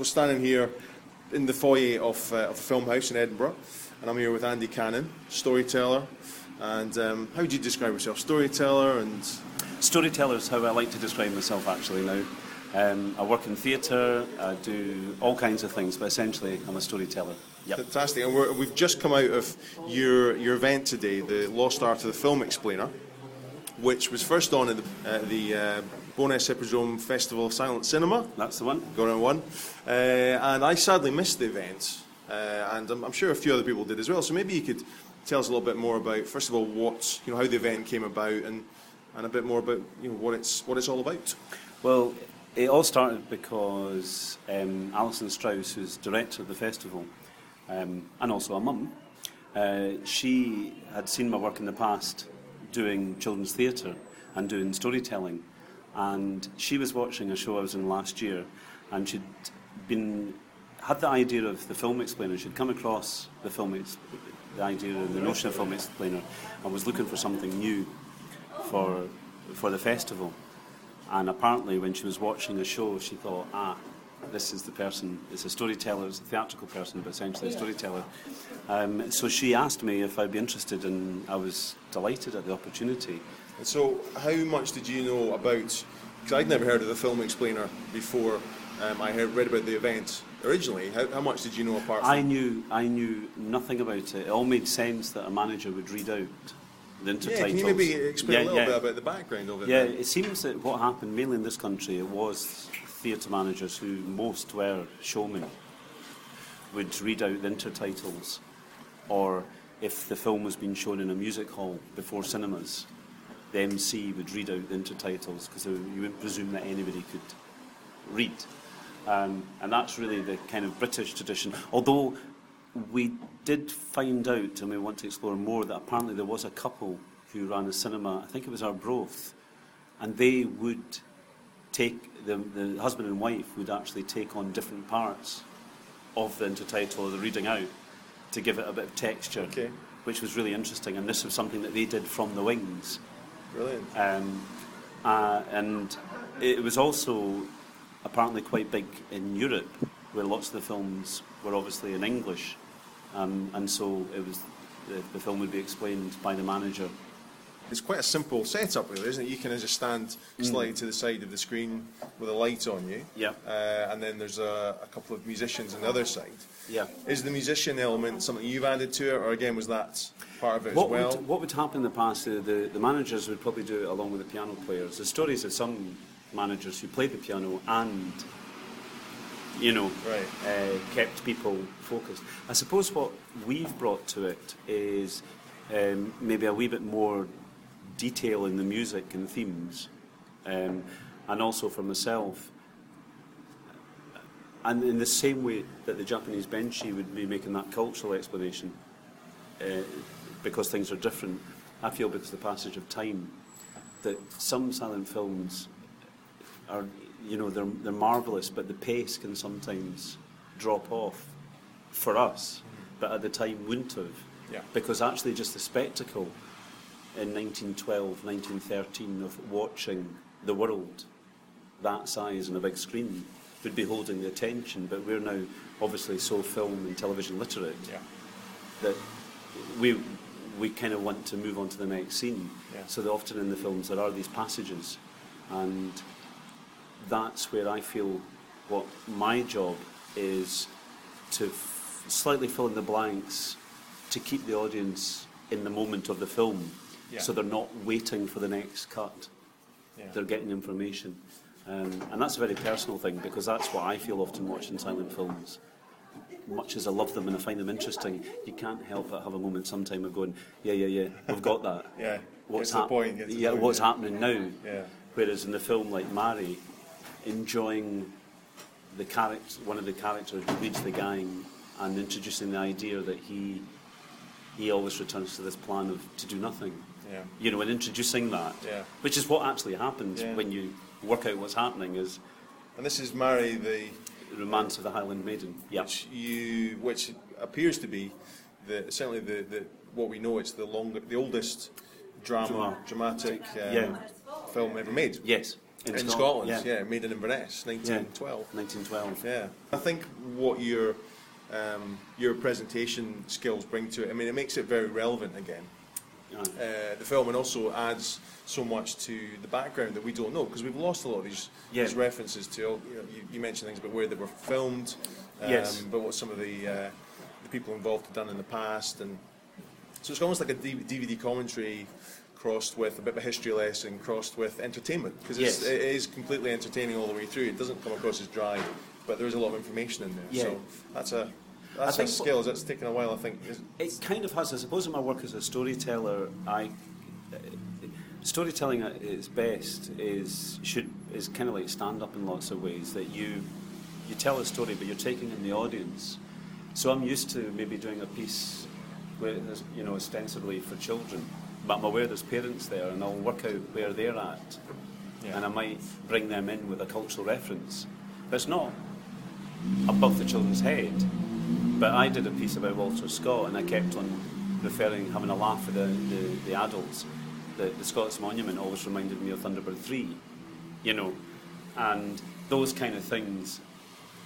we're standing here in the foyer of, uh, of the Film House in Edinburgh, and I'm here with Andy Cannon, storyteller. And um, how would you describe yourself? Storyteller and Storyteller is how I like to describe myself actually now. Um, I work in theatre, I do all kinds of things, but essentially I'm a storyteller. Yep. fantastic. And we're, we've just come out of your your event today, the Lost Art of the Film Explainer, which was first on at the, uh, the uh, Bo'ness Hippodrome Festival of Silent Cinema. That's the one. going on one. Uh, and I sadly missed the event, uh, and I'm, I'm sure a few other people did as well. So maybe you could tell us a little bit more about, first of all, what you know, how the event came about, and and a bit more about you know what it's what it's all about. Well, it all started because um, Alison Strauss, who's director of the festival, um, and also a mum, uh, she had seen my work in the past doing children's theatre and doing storytelling. And she was watching a show I was in last year, and she'd been had the idea of the film explainer. She'd come across the film, the idea and the notion of film explainer, and was looking for something new for for the festival. And apparently, when she was watching a show, she thought, ah, this is the person. It's a storyteller. It's a theatrical person, but essentially a storyteller. Um, so she asked me if I'd be interested, and I was delighted at the opportunity. And so, how much did you know about? Because I'd never heard of the film explainer before. Um, I had read about the event originally. How, how much did you know apart from? I knew I knew nothing about it. It all made sense that a manager would read out the intertitles. yeah, can you maybe explain Yeah, a little yeah. bit about the background of it? Yeah, then? it seems that what happened mainly in this country, it was theatre managers who most were showmen would read out the intertitles, or if the film was being shown in a music hall before cinemas, the MC would read out the intertitles because you wouldn't presume that anybody could read. Um, and that's really the kind of British tradition. Although we did find out, and we want to explore more, that apparently there was a couple who ran a cinema, I think it was Arbroath, and they would take, the, the husband and wife would actually take on different parts of the intertitle or the reading out to give it a bit of texture, Okay. which was really interesting. And this was something that they did from the wings. Brilliant. Um, uh, and it was also apparently quite big in Europe, where lots of the films were obviously in English, um, and so it was the, the film would be explained by the manager. It's quite a simple setup, really, isn't it? You can just stand slightly to the side of the screen with a light on you. Yeah. Uh, and then there's a, a couple of musicians on the other side. Yeah. Is the musician element something you've added to it, or again was that part of it What as well? would, what would happen in the past? The, the, the managers would probably do it along with the piano players. The stories of some managers who played the piano and, you know, Right. uh, kept people focused. I suppose what we've brought to it is um, maybe a wee bit more detail in the music and themes, um, and also for myself. And in the same way that the Japanese Benshi would be making that cultural explanation, uh, because things are different, I feel because of the passage of time, that some silent films are, you know, they're, they're marvellous, but the pace can sometimes drop off for us, but at the time wouldn't have. Yeah. Because actually, just the spectacle in 1912, 1913 of watching the world that size on a big screen would be holding the attention, but we're now obviously so film and television literate Yeah. that we we kind of want to move on to the next scene. Yeah. So that often in the films there are these passages, and that's where I feel what my job is to f- slightly fill in the blanks to keep the audience in the moment of the film, Yeah. so they're not waiting for the next cut. Yeah. They're getting information, um, and that's a very personal thing because that's what I feel often watching silent films much as I love them and I find them interesting, you can't help but have a moment sometime of going, yeah, yeah, yeah, we've got that. Yeah, What's gets to the point, the yeah, point, what's yeah. happening now? Yeah. Whereas in the film like Mary, enjoying the character, one of the characters who leads the gang, and introducing the idea that he he always returns to this plan of to do nothing. Yeah. You know, and introducing that, Yeah. which is what actually happens Yeah. when you work out what's happening, is And this is Mary, the romance of the Highland Maiden. Yeah. which you, which appears to be the certainly the, the what we know. It's the longer, the oldest drama, Drama. dramatic um, Yeah. film ever made. Yes. In in, Scotland, Scotland. yeah. Yeah. made in Inverness, 1912. 1912. Yeah, I think what your um, your presentation skills bring to it, I mean, it makes it very relevant again. Uh, the film and also adds so much to the background that we don't know because we've lost a lot of these, Yeah. these references to. You, know, you, you mentioned things about where they were filmed, um, Yes. but what some of the uh, the people involved had done in the past, and so it's almost like a DVD commentary crossed with a bit of a history lesson, crossed with entertainment because Yes. it is completely entertaining all the way through. It doesn't come across as dry, but there is a lot of information in there. Yeah. So that's a that's a think- skill. That's taken a while, I think. It kind of has. I suppose in my work as a storyteller, I uh, storytelling at its best is should is kind of like stand up in lots of ways. That you you tell a story, but you're taking in the audience. So I'm used to maybe doing a piece where there's, you know ostensibly for children, but I'm aware there's parents there, and I'll work out where they're at, Yeah. and I might bring them in with a cultural reference. But it's not above the children's head. But I did a piece about Walter Scott, and I kept on referring, having a laugh with the, the, the adults. The, the Scott's Monument always reminded me of Thunderbird 3, you know, and those kind of things,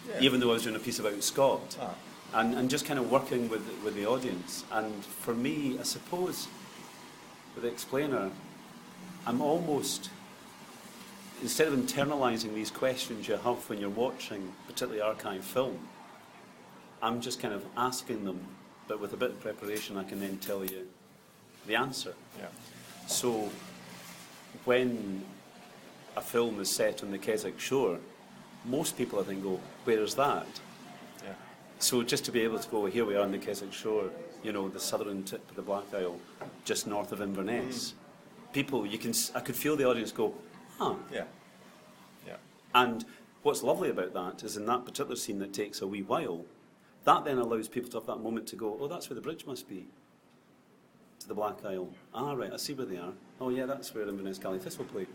Yeah. even though I was doing a piece about Scott, Ah. and, and just kind of working with, with the audience. And for me, I suppose, with the explainer, I'm almost, instead of internalising these questions you have when you're watching, particularly archive film, I'm just kind of asking them, but with a bit of preparation, I can then tell you the answer. yeah. So, when a film is set on the Kessock shore, most people I think go, "Where is that?" Yeah. So just to be able to go, here we are on the Kessock shore, you know, the southern tip of the Black Isle, just north of Inverness. Mm-hmm. People, you can, I could feel the audience go, huh. Yeah. Yeah. And what's lovely about that is in that particular scene that takes a wee while, that then allows people to have that moment to go, oh, that's where the bridge must be, to the Black Isle. Ah, right, I see where they are. Oh, yeah, that's where Inverness Caley Thistle play.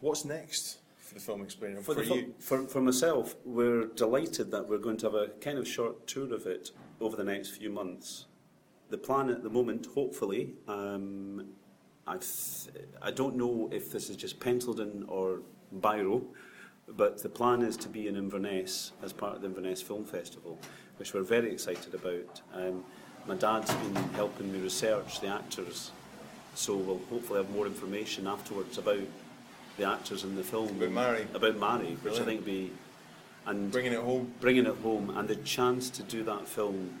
What's next for the film explainer For, for, fil- you? for, for myself, we're delighted that we're going to have a kind of short tour of it over the next few months. The plan at the moment, hopefully, um, I, th- I don't know if this is just penciled in or biro, but the plan is to be in Inverness as part of the Inverness Film Festival, which we're very excited about. Um, my dad's been helping me research the actors, so we'll hopefully have more information afterwards about the actors in the film. About Mary. About Mary, which I think would be, and Bringing it home. bringing it home, and the chance to do that film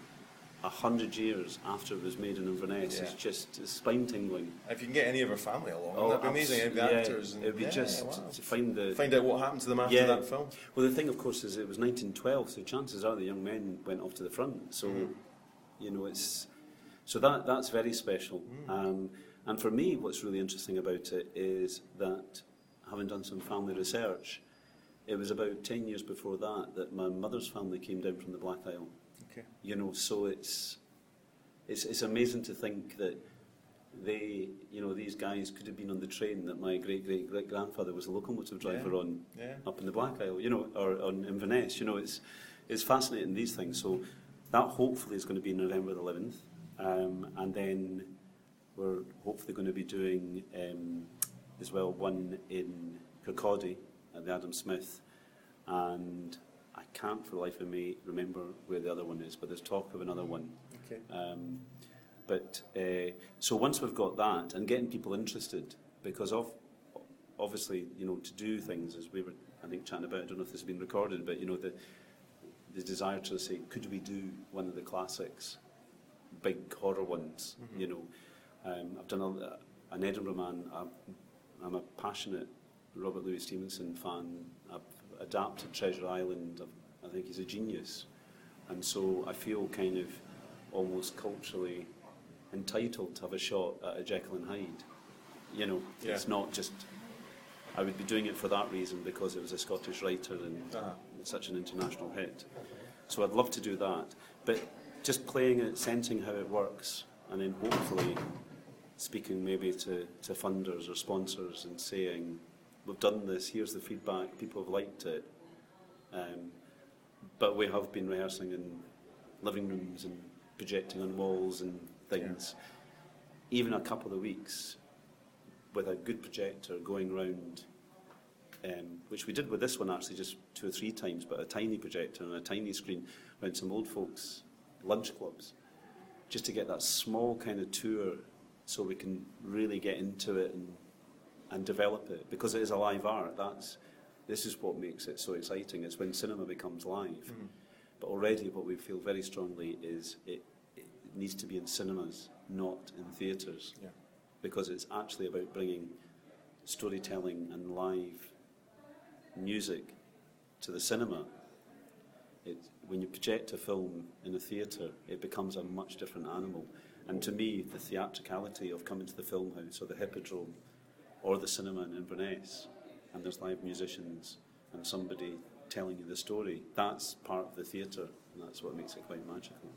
a hundred years after it was made in Inverness is just spine tingling. If you can get any of her family along, that'd be amazing. abs- The Oh, yeah, actors. And, It'd be yeah, just wow. to find the Find out what happened to them after Yeah. that film. Well, the thing, of course, is it was 1912, so chances are the young men went off to the front. So, Mm. you know, it's so that that's very special. Mm. Um, and for me, what's really interesting about it is that having done some family research, it was about 10 years before that that my mother's family came down from the Black Isle. Okay. You know, so it's it's it's amazing to think that they, you know, these guys could have been on the train that my great great great grandfather was a locomotive driver Yeah. on Yeah. up in the Black Isle, you know, or on Inverness. You know, it's it's fascinating these things. So that hopefully is going to be November the 11th, um, and then we're hopefully going to be doing um, as well one in Kirkcaldy at the Adam Smith, and can't for the life of me remember where the other one is, but there's talk of another one. Okay. Um, but uh, so once we've got that and getting people interested, because of obviously you know to do things as we were I think chatting about. I don't know if this has been recorded, but you know the the desire to say could we do one of the classics, big horror ones. You know, um, I've done a, an Edinburgh man. I'm, I'm a passionate Robert Louis Stevenson fan. I've adapted Treasure Island. I've, think he's a genius, and so I feel kind of almost culturally entitled to have a shot at a Jekyll and Hyde. You know, Yeah. it's not just. I would be doing it for that reason because it was a Scottish writer and Uh-huh. such an international hit. So I'd love to do that, but just playing it, sensing how it works, and then hopefully speaking maybe to, to funders or sponsors and saying, we've done this, here's the feedback, people have liked it. Um, but we have been rehearsing in living rooms and projecting on walls and things. Even a couple of weeks with a good projector going round um, which we did with this one actually just two or three times, but a tiny projector and a tiny screen around some old folks' lunch clubs, just to get that small kind of tour so we can really get into it and, and develop it because it is a live art. That's, this is what makes it so exciting. It's when cinema becomes live. Mm-hmm. But already, what we feel very strongly is it, it needs to be in cinemas, not in theatres, Yeah. because it's actually about bringing storytelling and live music to the cinema. It, when you project a film in a theatre, it becomes a much different animal. And to me, the theatricality of coming to the film house or the Hippodrome or the cinema in Inverness, and there's live musicians and somebody telling you the story, that's part of the theatre, and that's what makes it quite magical.